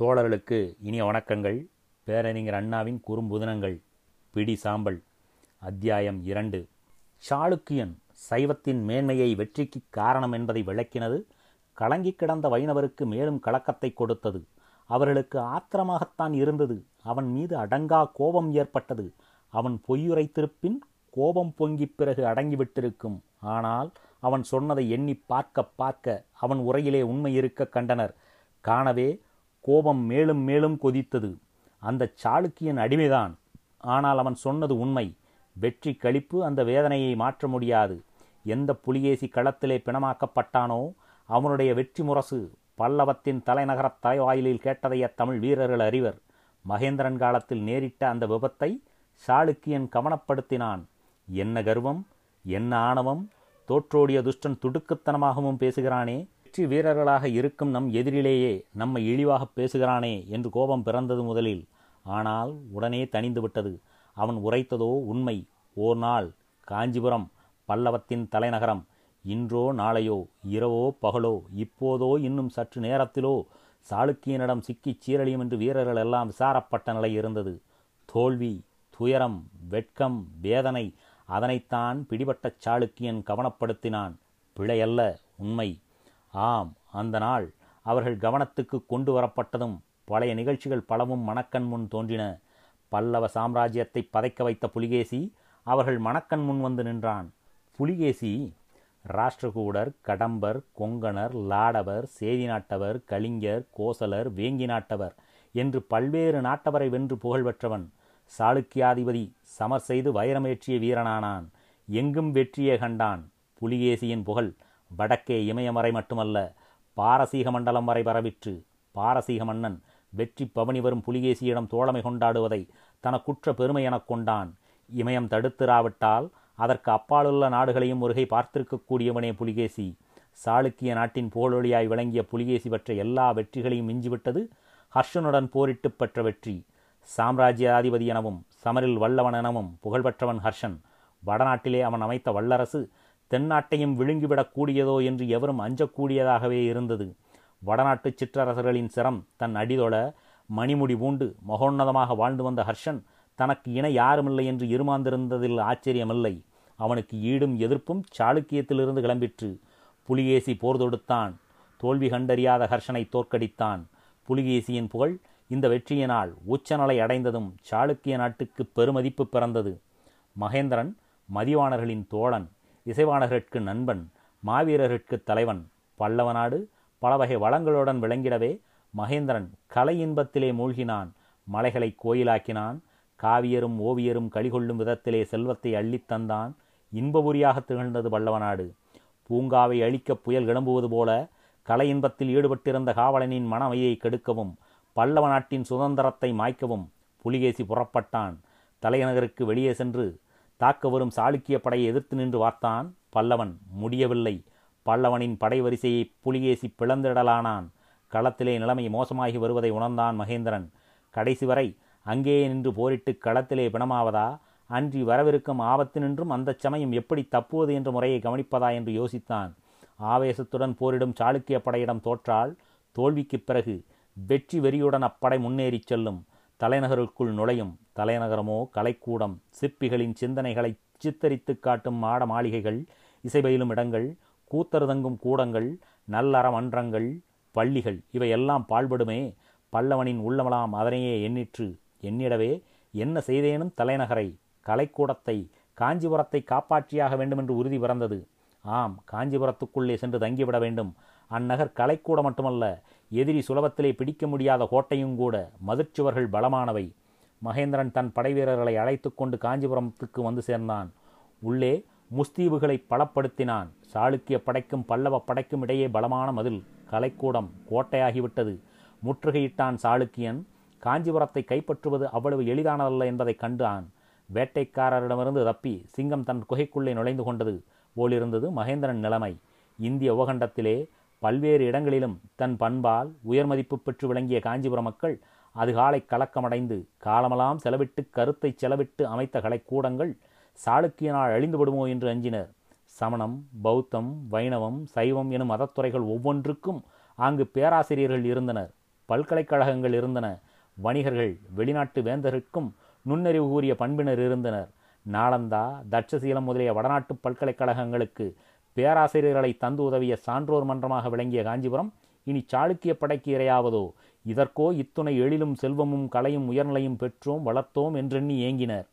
தோழர்களுக்கு இனிய வணக்கங்கள். பேரறிஞர் அண்ணாவின் குறும்புதினங்கள். பிடி சாம்பல். அத்தியாயம் இரண்டு. சாளுக்கியன் சைவத்தின் மேன்மையை வெற்றிக்கு காரணம் என்பதை விளக்கினது கலங்கி கிடந்த வைணவருக்கு மேலும் கலக்கத்தை கொடுத்தது. அவர்களுக்கு ஆத்திரமாகத்தான் இருந்தது. அவன் மீது அடங்கா கோபம் ஏற்பட்டது. அவன் பொய்யுரைத்திருப்பின் கோபம் பொங்கிப் பிறகு அடங்கிவிட்டிருக்கும். ஆனால் அவன் சொன்னதை எண்ணி பார்க்க பார்க்க அவன் உரையிலே உண்மை இருக்க கண்டனர். காணவே கோபம் மேலும் மேலும் கொதித்தது. அந்த சாளுக்கியன் அடிமைதான். ஆனால் அவன் சொன்னது உண்மை. வெற்றி கழிப்பு அந்த வேதனையை மாற்ற முடியாது. எந்த புலிகேசி களத்திலே பிணமாக்கப்பட்டானோ அவனுடைய வெற்றி முரசு பல்லவத்தின் தலைநகரத் தலைவாயிலில் கேட்டதைய தமிழ் வீரர்கள் அறிவர். மகேந்திரன் காலத்தில் நேரிட்ட அந்த விபத்தை சாளுக்கியன் கவனப்படுத்தினான். என்ன கர்வம் என்ன ஆணவம் தோற்றோடிய துஷ்டன் துடுக்குத்தனமாகவும் பேசுகிறானே. வெற்றி வீரர்களாக இருக்கும் நம் எதிரிலேயே நம்மை இழிவாக பேசுகிறானே என்று கோபம் பிறந்தது முதலில். ஆனால் உடனே தணிந்து விட்டது. அவன் உரைத்ததோ உண்மை. ஓர் நாள் காஞ்சிபுரம் பல்லவத்தின் தலைநகரம். இன்றோ நாளையோ இரவோ பகலோ இப்போதோ இன்னும் சற்று நேரத்திலோ சாளுக்கியனிடம் சிக்கிச் சீரழியும் என்று வீரர்கள் எல்லாம் விசாரப்பட்ட நிலை இருந்தது. தோல்வி துயரம் வெட்கம் வேதனை அதனைத்தான் பிடிபட்ட சாளுக்கியன் கவனப்படுத்தினான். பிழையல்ல உண்மை. ஆம் அந்த நாள் அவர்கள் கவனத்துக்கு கொண்டு வரப்பட்டதும் பழைய நிகழ்ச்சிகள் பலவும் மணக்கண் முன் தோன்றின. பல்லவ சாம்ராஜ்யத்தை பதைக்க வைத்த புலிகேசி அவர்கள் மணக்கண் முன் வந்து நின்றான். புலிகேசி ராஷ்டிரகூடர் கடம்பர் கொங்கணர் லாடவர் சேதி நாட்டவர் கலிங்கர் கோசலர் வேங்கி நாட்டவர் என்று பல்வேறு நாட்டவரை வென்று புகழ் பெற்றவன் சாளுக்கியாதிபதி சமர் செய்து வைரமேற்றிய வீரனானான். எங்கும் வெற்றியே கண்டான். புலிகேசியின் புகழ் வடக்கே இமயமறை மட்டுமல்ல பாரசீக மண்டலம் வரை பரவிற்று. பாரசீக மன்னன் வெற்றி பவனி வரும் புலிகேசியிடம் தோழமை கொண்டாடுவதை தனக்குற்ற பெருமை எனக் கொண்டான். இமயம் தடுத்திராவிட்டால் அதற்கு அப்பாலுள்ள நாடுகளையும் ஒருகை பார்த்திருக்கக்கூடியவனே புலிகேசி. சாளுக்கிய நாட்டின் புகழொழியாய் விளங்கிய புலிகேசி பெற்ற எல்லா வெற்றிகளையும் மிஞ்சிவிட்டது ஹர்ஷனுடன் போரிட்டு பெற்ற வெற்றி. சாம்ராஜ்யாதிபதி எனவும் சமரில் வல்லவன் எனவும் புகழ்பெற்றவன் ஹர்ஷன். வடநாட்டிலே அவன் அமைத்த வல்லரசு தென்னாட்டையும் விழுங்கிவிடக் கூடியதோ என்று எவரும் அஞ்சக்கூடியதாகவே இருந்தது. வடநாட்டு சிற்றரசர்களின் சிரம் தன் அடிதொழ மணிமுடி பூண்டு மகோன்னதமாக வாழ்ந்து வந்த ஹர்ஷன் தனக்கு இணை யாருமில்லை என்று இருமாந்திருந்ததில் ஆச்சரியமில்லை. அவனுக்கு ஈடும் எதிர்ப்பும் சாளுக்கியத்திலிருந்து கிளம்பிற்று. புலிகேசி போர் தொடுத்தான். தோல்வி கண்டறியாத ஹர்ஷனை தோற்கடித்தான். புலிகேசியின் புகழ் இந்த வெற்றியினால் உச்சநலை அடைந்ததும் சாளுக்கிய நாட்டுக்கு பெருமதிப்பு பிறந்தது. மகேந்திரன் மதிவாணர்களின் தோழன். இசைவாணர்களுக்கு நண்பன் மாவீரர்க்கு தலைவன் பல்லவ நாடு பல வகை வளங்களுடன் விளங்கிடவே மகேந்திரன் கலை இன்பத்திலே மூழ்கினான் மலைகளை கோயிலாக்கினான் காவியரும் ஓவியரும் கழிகொள்ளும் விதத்திலே செல்வத்தை அள்ளித் தந்தான் இன்பபுரியாக திகழ்ந்தது பல்லவ நாடு பூங்காவை அழிக்க புயல் கிளம்புவது போல கலை இன்பத்தில் ஈடுபட்டிருந்த காவலனின் மனமையை கெடுக்கவும் பல்லவ நாட்டின் சுதந்திரத்தை மாய்க்கவும் புலிகேசி புறப்பட்டான். தலைநகருக்கு வெளியே சென்று தாக்க வரும் சாளுக்கிய படையை எதிர்த்து நின்று வார்த்தான் பல்லவன். முடியவில்லை. பல்லவனின் படை வரிசையை புலிகேசி பிளந்திடலானான். களத்திலே நிலைமை மோசமாகி வருவதை உணர்ந்தான் மகேந்திரன். கடைசி வரை அங்கேயே நின்று போரிட்டு களத்திலே பிணமாவதா? அன்றி வரவிருக்கும் ஆபத்து நின்றும் அந்த சமயம் எப்படி தப்புவது என்ற முறையை கவனிப்பதா என்று யோசித்தான். ஆவேசத்துடன் போரிடும் சாளுக்கிய படையிடம் தோற்றால் தோல்விக்குப் பிறகு வெற்றி வெறியுடன் அப்படை முன்னேறிச் செல்லும். தலைநகருக்குள் நுழையும் தலைநகரமோ கலைக்கூடம் சிற்பிகளின் சிந்தனைகளை சித்தரித்து காட்டும் மாட மாளிகைகள் இசைபயிலும் இடங்கள் கூத்தருதங்கும் கூடங்கள் நல்லற மன்றங்கள் பள்ளிகள் இவையெல்லாம் பாழ்படுமே பல்லவனின் உள்ளமலாம் அதனையே எண்ணிற்று. எண்ணிடவே என்ன செய்தேனும் தலைநகரை கலைக்கூடத்தை காஞ்சிபுரத்தை காப்பாற்றியாக வேண்டுமென்று உறுதி பிறந்தது. ஆம் காஞ்சிபுரத்துக்குள்ளே சென்று தங்கிவிட வேண்டும். அந்நகர் கலைக்கூட மட்டுமல்ல எதிரி சுலபத்திலே பிடிக்க முடியாத கோட்டையும் கூட மதிர்ச்சுவர்கள் பலமானவை. மகேந்திரன் தன் படைவீரர்களை அழைத்து கொண்டு காஞ்சிபுரத்துக்கு வந்து சேர்ந்தான். உள்ளே முஸ்தீபுகளை பலப்படுத்தினான். சாளுக்கிய படைக்கும் பல்லவ படைக்கும் இடையே பலமான மதில் கலைக்கூடம் கோட்டையாகிவிட்டது. முற்றுகையிட்டான் சாளுக்கியன். காஞ்சிபுரத்தை கைப்பற்றுவது அவ்வளவு எளிதானதல்ல என்பதை கண்டான். வேட்டைக்காரரிடமிருந்து தப்பி சிங்கம் தன் குகைக்குள்ளே நுழைந்து கொண்டது போலிருந்தது மகேந்திரன் நிலைமை. இந்திய உபகண்டத்திலே பல்வேறு இடங்களிலும் தன் பண்பால் உயர்மதிப்பு பெற்று விளங்கிய காஞ்சிபுர மக்கள் அதுகாலை கலக்கமடைந்து காலமெல்லாம் செலவிட்டு கருத்தை செலவிட்டு அமைத்த கலைக்கூடங்கள் சாளுக்கியனால் அழிந்துவிடுமோ என்று அஞ்சினர். சமணம் பௌத்தம் வைணவம் சைவம் எனும் மதத்துறைகள் ஒவ்வொன்றுக்கும் அங்கு பேராசிரியர்கள் இருந்தனர். பல்கலைக்கழகங்கள் இருந்தன. வணிகர்கள் வெளிநாட்டு வேந்தருக்கும் நுண்ணறிவு கூறிய பண்பினர் இருந்தனர். நாளந்தா தட்சசீலம் முதலிய வடநாட்டு பல்கலைக்கழகங்களுக்கு பேராசிரியர்களை தந்து உதவிய சான்றோர் மன்றமாக விளங்கிய காஞ்சிபுரம் இனி சாளுக்கிய படைக்கு இரையாவதோ? இதற்கோ இத்துணை எழிலும் செல்வமும் கலையும் உயர்நிலையும் பெற்றோம் வளர்த்தோம் என்றெண்ணி ஏங்கினர்.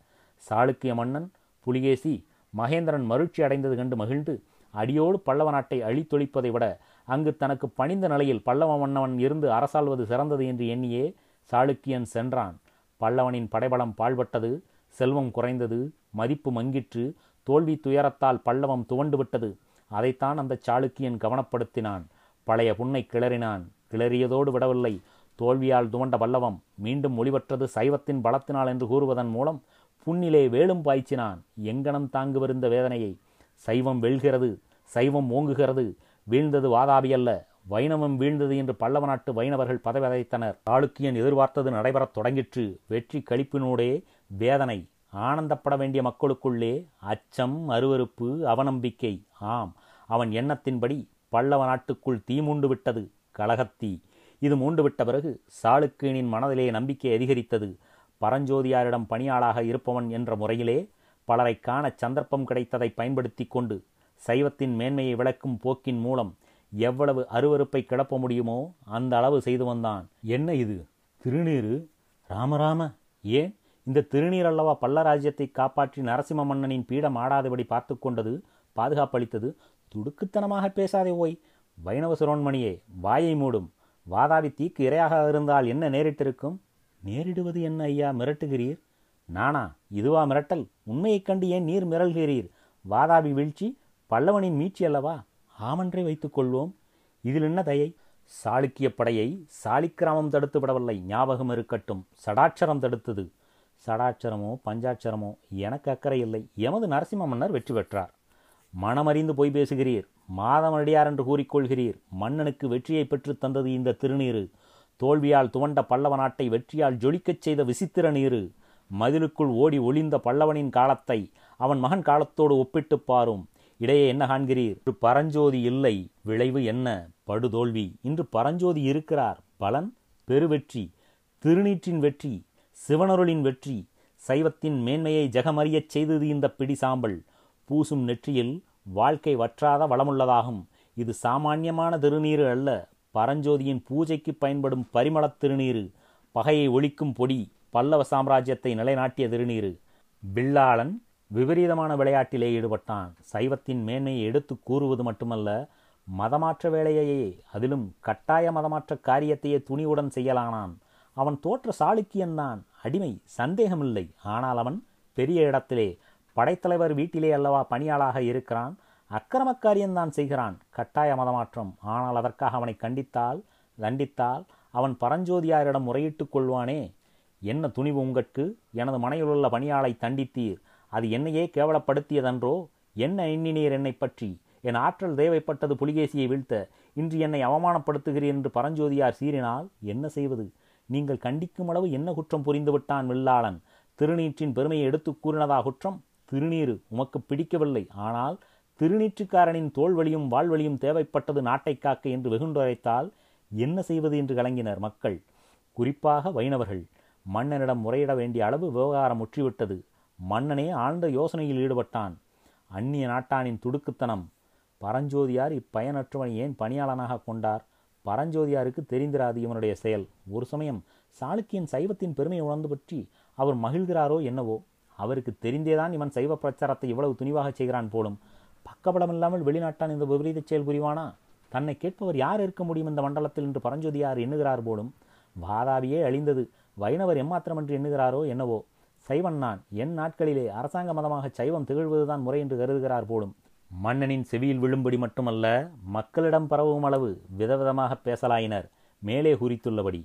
சாளுக்கிய மன்னன் புலிகேசி மகேந்திரன் மகிழ்ச்சி அடைந்தது கண்டு மகிழ்ந்து அடியோடு பல்லவ நாட்டை அழித்தொழிப்பதை விட அங்கு தனக்கு பணிந்த நிலையில் பல்லவ மன்னவன் இருந்து அரசாள்வது சிறந்தது என்று எண்ணியே சாளுக்கியன் சென்றான். பல்லவனின் படைபலம் பாழ்பட்டது செல்வம் குறைந்தது மதிப்பு மங்கிற்று தோல்வி துயரத்தால் பல்லவம் துவண்டு விட்டது. அதைத்தான் அந்த சாளுக்கியன் கவனப்படுத்தினான். பழைய புண்ணை கிளறினான். கிளறியதோடு விடவில்லை. தோல்வியால் துவண்ட பல்லவம் மீண்டும் ஒளிவற்றது சைவத்தின் பலத்தினால் என்று கூறுவதன் மூலம் புண்ணிலே வேலும் பாய்ச்சினான். எங்கனம் தாங்குவிருந்த வேதனையை? சைவம் வெல்கிறது. சைவம் ஓங்குகிறது. வீழ்ந்தது வாதாபி அல்ல வைணவம் வீழ்ந்தது என்று பல்லவ நாட்டு வைணவர்கள் பதவியதைத்தனர் சாளுக்கியன் எதிர்பார்த்தது நடைபெறத் தொடங்கிற்று. வெற்றி கழிப்பினூடே வேதனை. ஆனந்தப்பட வேண்டிய மக்களுக்குள்ளே அச்சம் அருவருப்பு அவநம்பிக்கை. ஆம் அவன் எண்ணத்தின்படி பல்லவ நாட்டுக்குள் தீ மூண்டு விட்டது கலகத்தீ. இது மூண்டு விட்ட பிறகு சாளுக்கியனின் மனதிலே நம்பிக்கை அதிகரித்தது. பரஞ்சோதியாரிடம் பணியாளாக இருப்பவன் என்ற முறையிலே பலரை காண சந்தர்ப்பம் கிடைத்ததை பயன்படுத்தி கொண்டு சைவத்தின் மேன்மையை விளக்கும் போக்கின் மூலம் எவ்வளவு அருவருப்பை கிளப்ப முடியுமோ அந்த அளவு செய்து வந்தான் என்ன இது? திருநீரு ராமராம ஏன்? இந்த திருநீர் அல்லவா பல்லராஜ்யத்தை காப்பாற்றி நரசிம்ம மன்னனின் பீடம் ஆடாதபடி பார்த்து கொண்டது பாதுகாப்பளித்தது துடுக்குத்தனமாக பேசாதே ஓய். வைணவ சுரோன்மணியே வாயை மூடும். வாதாவி தீக்கு இரையாக இருந்தால் என்ன நேரிட்டிருக்கும்? நேரிடுவது என்ன ஐயா மிரட்டுகிறீர்? நானா இதுவா மிரட்டல்? உண்மையைக் கண்டு ஏன் நீர் மிரள்கிறீர்? வாதாபி வீழ்ச்சி பல்லவனின் மீட்சி அல்லவா? ஆமன்றே வைத்துக் கொள்வோம். இதில் என்ன தயை? சாளுக்கிய படையை சாலிக்கிராமம் தடுத்து விடவில்லை ஞாபகம் இருக்கட்டும். சடாட்சரம் தடுத்தது. சடாட்சரமோ பஞ்சாட்சரமோ எனக்கு அக்கறை இல்லை. எமது நரசிம்ம மன்னர் வெற்றி பெற்றார். மனமறிந்து போய் பேசுகிறீர். மாதமடியார் என்று கூறிக்கொள்கிறீர். மன்னனுக்கு வெற்றியை பெற்றுத் தந்தது இந்த திருநீரு தோல்வியால் துவண்ட பல்லவ நாட்டை வெற்றியால் ஜொலிக்கச் செய்த விசித்திர நீரு மதிலுக்குள் ஓடி ஒளிந்த பல்லவனின் காலத்தை அவன் மகன் காலத்தோடு ஒப்பிட்டுப் பாரும். இடையே என்ன காண்கிறீர்? இன்று பரஞ்சோதி இல்லை. விளைவு என்ன? படுதோல்வி. இன்று பரஞ்சோதி இருக்கிறார். பலன்? பெருவெற்றி. திருநீற்றின் வெற்றி. சிவனருளின் வெற்றி சைவத்தின் மேன்மையை ஜெகமறியச் செய்தது இந்த பிடி சாம்பல். பூசும் நெற்றியில் வாழ்க்கை வற்றாத வளமுள்ளதாகும். இது சாமானியமான திருநீரு அல்ல. பரஞ்சோதியின் பூஜைக்கு பயன்படும் பரிமளத் திருநீரு பகையை ஒழிக்கும் பொடி பல்லவ சாம்ராஜ்யத்தை நிலைநாட்டிய திருநீரு பில்லாளன் விபரீதமான விளையாட்டிலே ஈடுபட்டான். சைவத்தின் மேன்மையை எடுத்து கூறுவது மட்டுமல்ல மதமாற்ற வேலையையே அதிலும் கட்டாய மதமாற்ற காரியத்தையே துணிவுடன் செய்யலானான். அவன் தோற்ற சாளுக்கியன்தான் அடிமை சந்தேகமில்லை. ஆனால் அவன் பெரிய இடத்திலே படைத்தலைவர் வீட்டிலே அல்லவா பணியாளாக இருக்கிறான்? அக்கிரமக்காரியம்தான் செய்கிறான். கட்டாய மதமாற்றம். ஆனால் அதற்காக அவனை கண்டித்தால் தண்டித்தால் அவன் பரஞ்சோதியாரிடம் முறையிட்டுக் கொள்வானே? என்ன துணிவு உங்கட்கு? எனது மனையிலுள்ள பணியாளை தண்டித்தீர். அது என்னையே கேவலப்படுத்தியதன்றோ? என்ன எண்ணினீர் என்னை பற்றி? என் ஆற்றல் தேவைப்பட்டது புலிகேசியை வீழ்த்த. இன்று என்னை அவமானப்படுத்துகிறீர் என்று பரஞ்சோதியார் சீறினால் என்ன செய்வது? நீங்கள் கண்டிக்கும் அளவு என்ன குற்றம் புரிந்துவிட்டான் வில்லாளன்? திருநீற்றின் பெருமையை எடுத்துக் கூறினதா குற்றம்? திருநீறு உமக்கு பிடிக்கவில்லை. ஆனால் திருநீற்றுக்காரனின் தோல்வழியும் வாழ்வழியும் தேவைப்பட்டது நாட்டை காக்க என்று வெகுண்டுரைத்தால் என்ன செய்வது என்று கலங்கினர் மக்கள். குறிப்பாக வைணவர்கள். மன்னனிடம் முறையிட வேண்டிய அளவு விவகாரம் முற்றிவிட்டது. மன்னனே ஆழ்ந்த யோசனையில் ஈடுபட்டான். அந்நிய நாட்டானின் துடுக்குத்தனம். பரஞ்சோதியார் இப்பயனற்றவன் ஏன் பணியாளனாக கொண்டார்? பரஞ்சோதியாருக்கு தெரிந்திராது இவனுடைய செயல். ஒரு சமயம் சாளுக்கியன் சைவத்தின் பெருமையை உணர்ந்து பற்றி அவர் மகிழ்கிறாரோ என்னவோ அவருக்கு தெரிந்தேதான் இவன் சைவ பிரச்சாரத்தை இவ்வளவு துணிவாக செய்கிறான் போலும். பக்கபலமில்லாமல் வெளிநாட்டான் இந்த விபரீத செயல் புரிவானா? தன்னை கேட்பவர் யார் இருக்க முடியும் இந்த மண்டலத்தில் என்று பரஞ்சோதியார் எண்ணுகிறார் போலும். வாதாபியே அழிந்தது. வைணவர் எம்மாத்திரமன்று எண்ணுகிறாரோ என்னவோ? சைவன் நான். என் நாட்களிலே அரசாங்க மதமாக சைவம் திகழ்வதுதான் முறை என்று கருதுகிறார் போலும். மன்னனின் செவியில் விழும்படி மட்டுமல்ல மக்களிடம் பரவும் அளவு விதவிதமாக பேசலாயினர். மேலே குறித்துள்ளபடி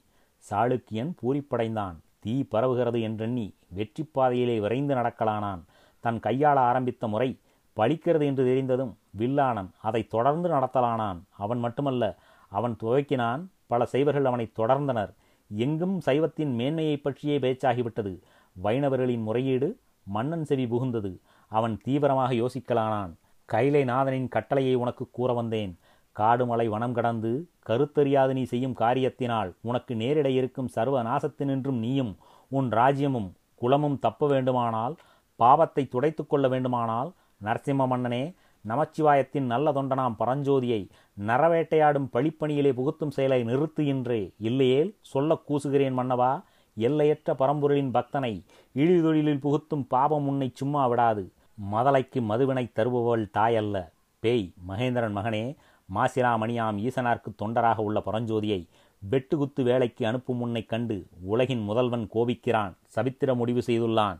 சாளுக்கியன் பூரிப்படைந்தான். தீ பரவுகிறது என்றெண்ணி வெற்றி பாதையிலே விரைந்து நடக்கலானான். தன் கையாள ஆரம்பித்த முறை பழிக்கிறது என்று தெரிந்ததும் வில்லானன் அதை தொடர்ந்து நடத்தலானான். அவன் மட்டுமல்ல அவன் துவக்கினான். பல சைவர்கள் அவனை தொடர்ந்தனர். எங்கும் சைவத்தின் மேன்மையை பற்றியே பேச்சாகிவிட்டது. வைணவர்களின் முறையீடு மன்னன் செவி புகுந்தது. அவன் தீவிரமாக யோசிக்கலானான். கைலை நாதனின் கட்டளையை உனக்கு கூற வந்தேன் காடு மலை வனம் கடந்து கருத்தறியாது நீ செய்யும் காரியத்தினால் உனக்கு நேரிட இருக்கும் சர்வ நாசத்தினின்றும் நீயும் உன் ராஜ்யமும் குலமும் தப்ப வேண்டுமானால் பாவத்தை துடைத்து கொள்ள வேண்டுமானால் நரசிம்ம மன்னனே நமச்சிவாயத்தின் நல்ல தொண்டனாம் பரஞ்சோதியை நரவேட்டையாடும் பழிப்பணியிலே புகுத்தும் செயலை நிறுத்துகின்றே இல்லையேல் சொல்ல கூசுகிறேன் மன்னவா எல்லையற்ற பரம்பொருளின் பக்தனை இழிதொழிலில் புகுத்தும் பாபம் உன்னை சும்மா விடாது. மதலைக்கு மதுவினை தருபவள் தாயல்ல. பேய் மகேந்திரன் மகனே மாசிலாமணியாம் ஈசனார்க்கு தொண்டராக உள்ள பரஞ்சோதியை வெட்டுகுத்து வேலைக்கு அனுப்பும் முன்னை கண்டு உலகின் முதல்வன் கோபிக்கிறான் சபித்திர முடிவு செய்துள்ளான்.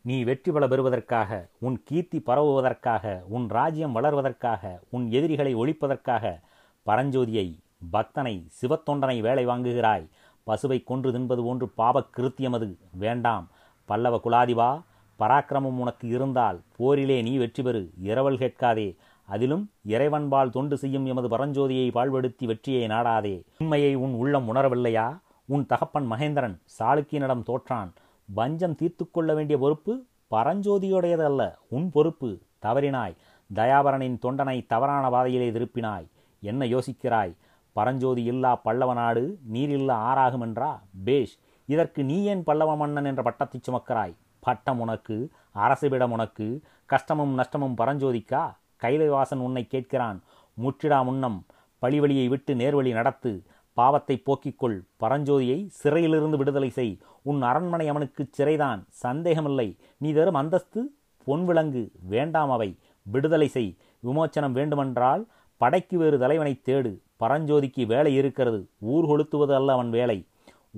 நீ வெற்றி பெற பெறுவதற்காக உன் கீர்த்தி பரவுவதற்காக உன் ராஜ்யம் வளர்வதற்காக உன் எதிரிகளை ஒழிப்பதற்காக பரஞ்சோதியை பக்தனை சிவத்தொண்டனை வேலை வாங்குகிறாய். பசுவை கொன்று தின்பது போன்று பாபக் கிருத்தியமது. வேண்டாம் பல்லவ குலாதிபா பராக்கிரமம் உனக்கு இருந்தால் போரிலே நீ வெற்றி பெறு. இரவல் கேட்காதே. அதிலும் இறைவன்பால் தொண்டு செய்யும் எமது பரஞ்சோதியை பாழ்படுத்தி வெற்றியை நாடாதே. உண்மையை உன் உள்ளம் உணரவில்லையா? உன் தகப்பன் மகேந்திரன் சாளுக்கியனிடம் தோற்றான். வஞ்சம் தீர்த்து கொள்ள வேண்டிய பொறுப்பு பரஞ்சோதியுடையது அல்ல உன் பொறுப்பு தவறினாய். தயாபரனின் தொண்டனை தவறான பாதையிலே திருப்பினாய். என்ன யோசிக்கிறாய்? பரஞ்சோதி இல்லா பல்லவ நாடு நீரில்லா ஆறாகும் என்றா? பேஷ் இதற்கு நீ ஏன் பல்லவ மன்னன் என்ற பட்டத்தை சுமக்கிறாய்? பட்டம் உனக்கு அரசுவிடம் உனக்கு கஷ்டமும் நஷ்டமும் பரஞ்சோதிக்கா? கைலைவாசன் உன்னை கேட்கிறான். முற்றிடா முன்னம் பழிவழியை விட்டு நேர்வழி நடத்து பாவத்தை போக்கிக்கொள். பரஞ்சோதியை சிறையிலிருந்து விடுதலை செய். உன் அரண்மனை அவனுக்கு சிறைதான். சந்தேகமில்லை. நீ தரும் அந்தஸ்து பொன் விலங்கு வேண்டாம் அவை. விடுதலை செய். விமோச்சனம் வேண்டுமென்றால் படைக்கு வேறு தலைவனை தேடு. பரஞ்சோதிக்கு வேலை இருக்கிறது. ஊர் கொளுத்துவது அல்ல அவன் வேலை.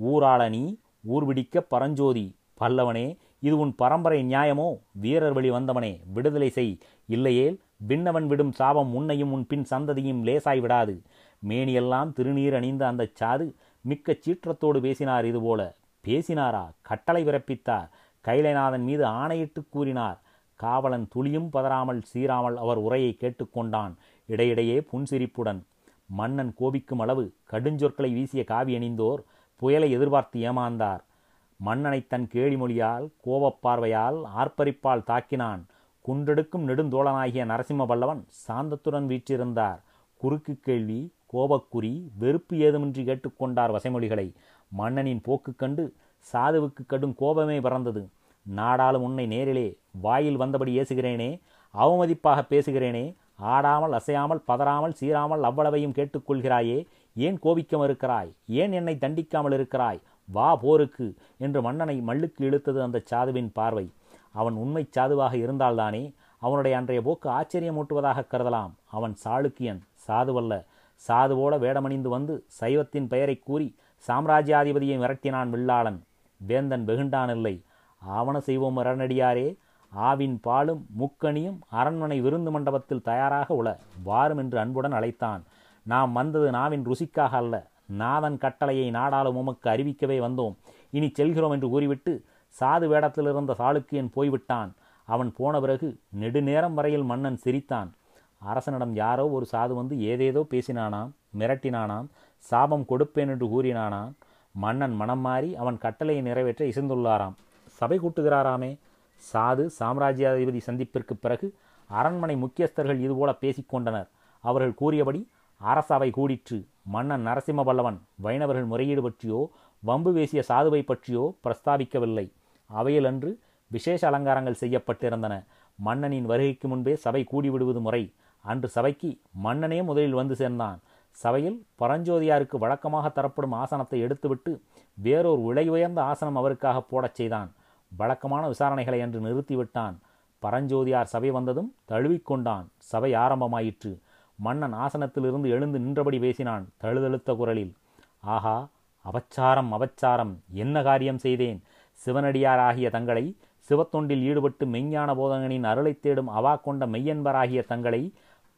ஊராளனி நீ ஊர் பிடிக்க பரஞ்சோதி. பல்லவனே இது உன் பரம்பரை நியாயமோ? வீரர் வழி வந்தவனே விடுதலை செய். இல்லையேல் விண்ணவன் விடும் சாபம் உன்னையும் உன் பின் சந்ததியும் லேசாய் விடாது. மேனியெல்லாம் திருநீர் அணிந்த அந்த சாது மிக்க சீற்றத்தோடு பேசினார் இதுபோல. பேசினாரா? கட்டளை பிறப்பித்தார். கைலைநாதன் மீது ஆணையிட்டு கூறினார். காவலன் துளியும் பதறாமல் சீராமல் அவர் உரையை கேட்டுக்கொண்டான் இடையிடையே புன்சிரிப்புடன் மன்னன் கோபிக்கும் அளவு கடுஞ்சொற்களை வீசிய காவி அணிந்தோர் புயலை எதிர்பார்த்து ஏமாந்தார். மன்னனை தன் கேளிமொழியால் கோபப்பார்வையால் ஆர்ப்பரிப்பால் தாக்கினான். குன்றெடுக்கும் நெடுந்தோழனாகிய நரசிம்ம பல்லவன் சாந்தத்துடன் வீற்றிருந்தார். குறுக்கு கேள்வி கோபக்குறி வெறுப்பு ஏதுமின்றி கேட்டுக்கொண்டார் வசைமொழிகளை. மன்னனின் போக்கு கண்டு சாதுவுக்கு கடும் கோபமே பறந்தது. நாடாளும் உன்னை நேரிலே வாயில் வந்தபடி ஏசுகிறேனே அவமதிப்பாக பேசுகிறேனே ஆடாமல் அசையாமல் பதறாமல் சீராமல் அவ்வளவையும் கேட்டுக்கொள்கிறாயே ஏன் கோபிக்க மறுக்கிறாய்? ஏன் என்னை தண்டிக்காமல் இருக்கிறாய்? வா போருக்கு என்று மன்னனை மல்லுக்கு இழுத்தது அந்த சாதுவின் பார்வை. அவன் உண்மை சாதுவாக இருந்தால்தானே அவனுடைய அன்றைய போக்கு ஆச்சரியமூட்டுவதாக கருதலாம். அவன் சாளுக்கியன் சாதுவல்ல. சாதுவோட வேடமணிந்து வந்து சைவத்தின் பெயரை கூறி சாம்ராஜ்யாதிபதியை மிரட்டினான் வில்லாளன். வேந்தன் வெகுண்டான் இல்லை ஆவண செய்வோம் அரணடியாரே. ஆவின் பாலும் முக்கணியும் அரண்மனை விருந்து மண்டபத்தில் தயாராக உள. வாரும் என்று அன்புடன் அழைத்தான். நாம் வந்தது நாவின் ருசிக்காக அல்ல. நாதன் கட்டளையை நாடாளும் உமக்கு அறிவிக்கவே வந்தோம். இனி செல்கிறோம் என்று கூறிவிட்டு சாது வேடத்தில் இருந்த சாளுக்கியன் போய்விட்டான். அவன் போன பிறகு நெடுநேரம் வரையில் மன்னன் சிரித்தான். அரசனிடம் யாரோ ஒரு சாது வந்து ஏதேதோ பேசினானாம் மிரட்டினானாம் சாபம் கொடுப்பேன் என்று கூறினானாம். மன்னன் மனம் மாறி அவன் கட்டளையை நிறைவேற்ற இசைந்துள்ளாராம். சபை கூட்டுகிறாராமே? சாது சாம்ராஜ்யாதிபதி சந்திப்பிற்கு பிறகு அரண்மனை முக்கியஸ்தர்கள் இதுபோல பேசிக்கொண்டனர். அவர்கள் கூறியபடி அரசவை கூடிற்று. மன்னன் நரசிம்ம பல்லவன் வைணவர்கள் முறையீடு பற்றியோ வம்பு பேசிய சாதுவை பற்றியோ பிரஸ்தாபிக்கவில்லை அவையில் அன்று விசேஷ அலங்காரங்கள் செய்யப்பட்டிருந்தன. மன்னனின் வருகைக்கு முன்பே சபை கூடிவிடுவது முறை. அன்று சபைக்கு மன்னனே முதலில் வந்து சேர்ந்தான். சபையில் பரஞ்சோதியாருக்கு வழக்கமாக தரப்படும் ஆசனத்தை எடுத்துவிட்டு வேறொரு விலை உயர்ந்த ஆசனம் அவருக்காக போடச் செய்தான். வழக்கமான விசாரணைகளை அன்று நிறுத்திவிட்டான். பரஞ்சோதியார் சபை வந்ததும் தழுவிக்கொண்டான். சபை ஆரம்பமாயிற்று. மன்னன் ஆசனத்திலிருந்து எழுந்து நின்றபடி பேசினான் தழுதழுத்த குரலில் ஆஹா அபச்சாரம் அபச்சாரம் என்ன காரியம் செய்தேன்? சிவனடியாராகிய தங்களை சிவத்தொண்டில் ஈடுபட்டு மெய்ஞான போதகனின் அருளைத் தேடும் அவா கொண்ட மெய்யன்பராகிய தங்களை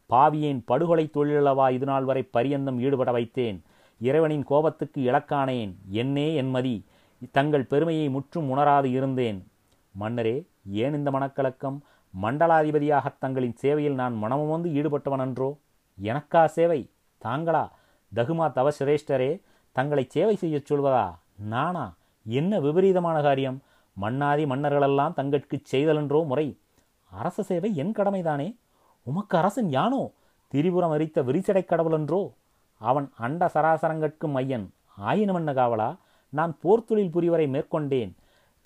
பாவியின் படுகொலை தொழிலவா இதுநாள் வரை பரியந்தம் ஈடுபட வைத்தேன். இறைவனின் கோபத்துக்கு இலக்கானேன். என்னே என்மதி தங்கள் பெருமையை முற்றும் உணராது இருந்தேன். மன்னரே ஏன் இந்த மனக்கலக்கம்? மண்டலாதிபதியாக தங்களின் சேவையில் நான் மனமும் வந்து ஈடுபட்டவனன்றோ? எனக்கா சேவை? தாங்களா? தகுமா தவ சிரேஷ்டரே தங்களை சேவை செய்யச் சொல்வதா? நானா? என்ன விபரீதமான காரியம்? மன்னாதி மன்னர்களெல்லாம் தங்கட்கு செய்தலென்றோ முறை. அரச சேவை என் கடமைதானே? உமக்கு அரசன் யானோ? திரிபுரம் அரித்த விரிசடை கடவுளன்றோ? அவன் அண்ட சராசரங்கட்கும் மையன் ஆயினமன்ன காவலா? நான் போர்த்தொழில் புரிவரை மேற்கொண்டேன்.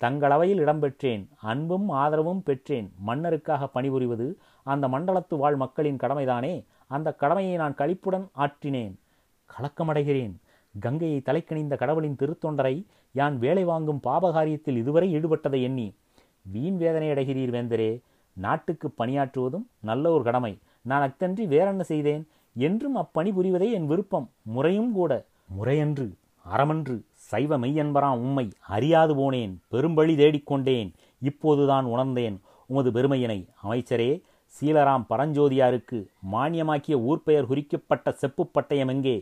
தங்களவையில் இடம்பெற்றேன் அன்பும் ஆதரவும் பெற்றேன். மன்னருக்காக பணிபுரிவது அந்த மண்டலத்து வாழ் மக்களின் கடமைதானே? அந்த கடமையை நான் கழிப்புடன் ஆற்றினேன். கலக்கமடைகிறேன். கங்கையை தலைக்கணிந்த கடவுளின் திருத்தொண்டரை யான் வேலை வாங்கும் பாபகாரியத்தில் இதுவரை ஈடுபட்டதை எண்ணி வீண் வேதனை அடைகிறீர் வேந்தரே நாட்டுக்கு பணியாற்றுவதும் நல்ல ஒரு கடமை. நான் அத்தன்றி வேறென்ன செய்தேன்? என்றும் அப்பணி புரிவதே என் விருப்பம். முறையும் கூட. முறையன்று அறமன்று சைவ மெய்யன்பராம் உம்மை அறியாது போனேன். பெரும்பழி தேடிக்கொண்டேன். இப்போதுதான் உணர்ந்தேன். உமது பெருமையினை அமைச்சரே சீலராம் பரஞ்சோதியாருக்கு மானியமாக்கிய ஊர்பெயர் குறிக்கப்பட்ட செப்பு பட்டயம் எங்கே?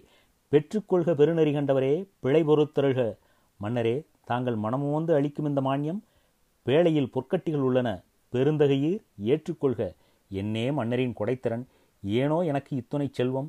பெற்றுக்கொள்க பெருநெறி கண்டவரே பிழை பொறுத்தருக மன்னரே தாங்கள் மனமுவந்து அளிக்கும் இந்த மானியம் பேழையில் பொற்கட்டிகள் உள்ளன. பெருந்தகையீர் ஏற்றுக்கொள்க என்னே மன்னரின் கொடைத்திறன். ஏனோ எனக்கு இத்துணை செல்வம்.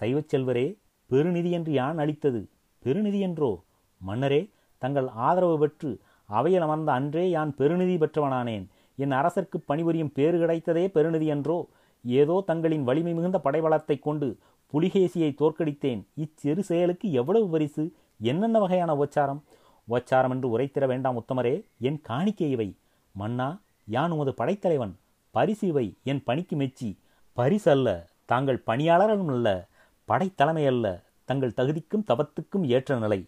சைவச் செல்வரே பெருநிதி என்று யான் அளித்தது? பெருநிதி என்றோ? மன்னரே தங்கள் ஆதரவு பெற்று அவையில் அமர்ந்த அன்றே யான் பெருநிதி பெற்றவனானேன். என் அரசர்க்கு பணிபுரியும் பேறு கிடைத்ததே பெருநிதி என்றோ? ஏதோ தங்களின் வலிமை மிகுந்த படைபலத்தைக் கொண்டு புலிகேசியை தோற்கடித்தேன். இச்சிறு செயலுக்கு எவ்வளவு பரிசு? என்னென்ன வகையான உச்சாரம் உச்சாரம் என்று உரைத்திட வேண்டாம் உத்தமரே. என் காணிக்கை இவை. மன்னா யான் உமது படைத்தலைவன்? பரிசு இவை. என் பணிக்கு மெச்சி. பரிசு அல்ல தாங்கள் பணியாளர்களும் அல்ல படைத்தலைமை அல்ல தங்கள் தகுதிக்கும் தவத்துக்கும் ஏற்ற நிலை.